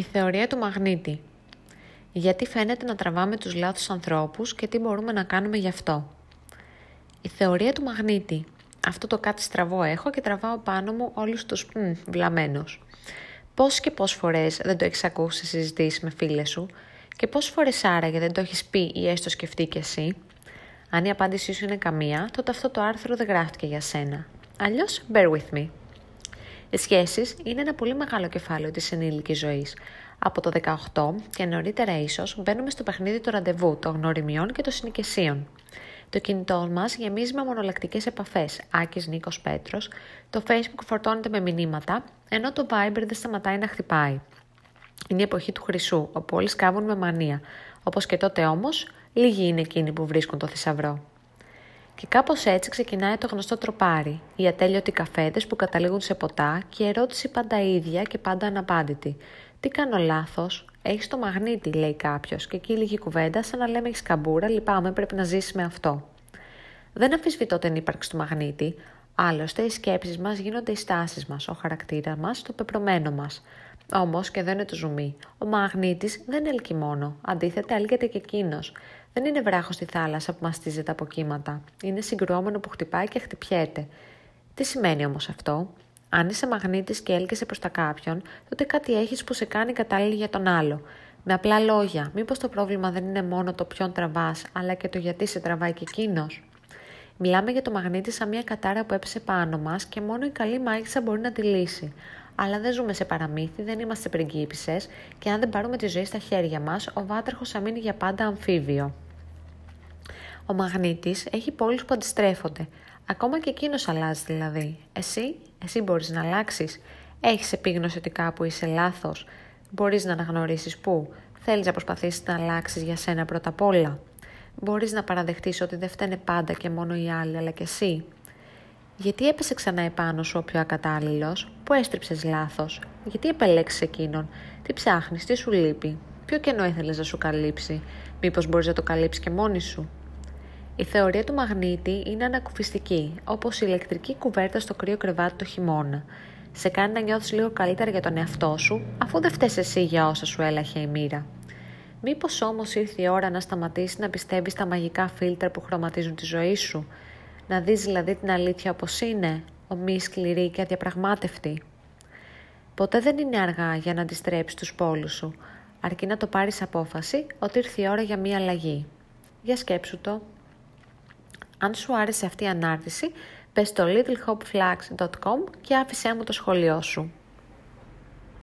Η θεωρία του μαγνήτη. Γιατί φαίνεται να τραβάμε τους λάθους ανθρώπους και τι μπορούμε να κάνουμε γι' αυτό. Η θεωρία του μαγνήτη. Αυτό το κάτι στραβό έχω και τραβάω πάνω μου όλους τους μ, βλαμένους. Πώς και πώς φορές δεν το έχεις ακούσει συζητήσεις με φίλες σου και πόσες φορές άραγε δεν το έχεις πει ή έστω σκεφτεί κι εσύ. Αν η απάντησή σου είναι καμία, τότε αυτό το άρθρο δεν γράφτηκε για σένα. Αλλιώς, bear with me. Οι σχέσεις είναι ένα πολύ μεγάλο κεφάλαιο της ενήλικης ζωής. Από το 18 και νωρίτερα ίσως μπαίνουμε στο παιχνίδι του ραντεβού, των γνωριμιών και των συνοικεσίων. Το κινητό μας γεμίζει με μονολακτικές επαφές. Άκης Νίκος Πέτρος, το Facebook φορτώνεται με μηνύματα, ενώ το Viber δεν σταματάει να χτυπάει. Είναι η εποχή του χρυσού, όπου όλοι σκάβουν με μανία. Όπως και τότε όμως, λίγοι είναι εκείνοι που βρίσκουν το θησαυρό. Και κάπως έτσι ξεκινάει το γνωστό τροπάρι, οι ατέλειωτοι καφέδες που καταλήγουν σε ποτά και η ερώτηση πάντα ίδια και πάντα αναπάντητη. Τι κάνω λάθος, έχεις το μαγνήτη, λέει κάποιος, και εκεί λίγη κουβέντα, σαν να λέμε έχεις καμπούρα, λυπάμαι, πρέπει να ζήσεις με αυτό. Δεν αμφισβητώ την ύπαρξη του μαγνήτη, άλλωστε οι σκέψεις μας γίνονται οι στάσεις μας, ο χαρακτήρας μας, το πεπρωμένο μας. Όμως, και δεν είναι το ζουμί, ο μαγνήτης δεν έλκει μόνο, αντίθετα έλκεται και εκείνος. Δεν είναι βράχος στη θάλασσα που μαστίζεται από κύματα. Είναι συγκρουόμενο που χτυπάει και χτυπιέται. Τι σημαίνει όμως αυτό; Αν είσαι μαγνήτης και έλκεσαι προς τα κάποιον, τότε κάτι έχεις που σε κάνει κατάλληλη για τον άλλο. Με απλά λόγια, μήπως το πρόβλημα δεν είναι μόνο το ποιον τραβάς, αλλά και το γιατί σε τραβάει και εκείνος; Μιλάμε για το μαγνήτη σαν μια κατάρα που έπεσε πάνω μας και μόνο η καλή μάγισσα μπορεί να τη λύσει. Αλλά δεν ζούμε σε παραμύθι, δεν είμαστε πριγκίπισε και αν δεν πάρουμε τη ζωή στα χέρια μας, ο βάτραχο θα μείνει για πάντα αμφίβιο. Ο μαγνήτης έχει πόλεις που αντιστρέφονται. Ακόμα και εκείνος αλλάζει δηλαδή. Εσύ, εσύ μπορείς να αλλάξεις. Έχεις επίγνωση ότι κάπου είσαι λάθος. Μπορείς να αναγνωρίσεις πού. Θέλεις να προσπαθήσεις να αλλάξεις για σένα πρώτα απ' όλα. Μπορείς να παραδεχτείς ότι δεν φταίνε πάντα και μόνο οι άλλοι, αλλά και εσύ. Γιατί έπεσε ξανά επάνω σου ο πιο ακατάλληλος, που έστριψες λάθος, γιατί επέλεξε εκείνον, τι ψάχνεις, τι σου λείπει, ποιο κενό ήθελες να σου καλύψει, μήπως μπορείς να το καλύψεις και μόνη σου; Η θεωρία του μαγνήτη είναι ανακουφιστική, όπως η ηλεκτρική κουβέρτα στο κρύο κρεβάτι το χειμώνα. Σε κάνει να νιώθεις λίγο καλύτερα για τον εαυτό σου, αφού δεν φταίει εσύ για όσα σου έλαχε η μοίρα. Μήπως όμως ήρθε η ώρα να σταματήσεις να πιστεύεις στα μαγικά φίλτρα που χρωματίζουν τη ζωή σου, να δεις δηλαδή την αλήθεια όπως είναι, ομή σκληρή και αδιαπραγμάτευτη. Ποτέ δεν είναι αργά για να αντιστρέψεις τους πόλους σου, αρκεί να το πάρεις απόφαση ότι ήρθε η ώρα για μία αλλαγή. Για σκέψου το. Αν σου άρεσε αυτή η ανάρτηση, πες στο littlehopeflags.com και άφησέ μου το σχολείο σου.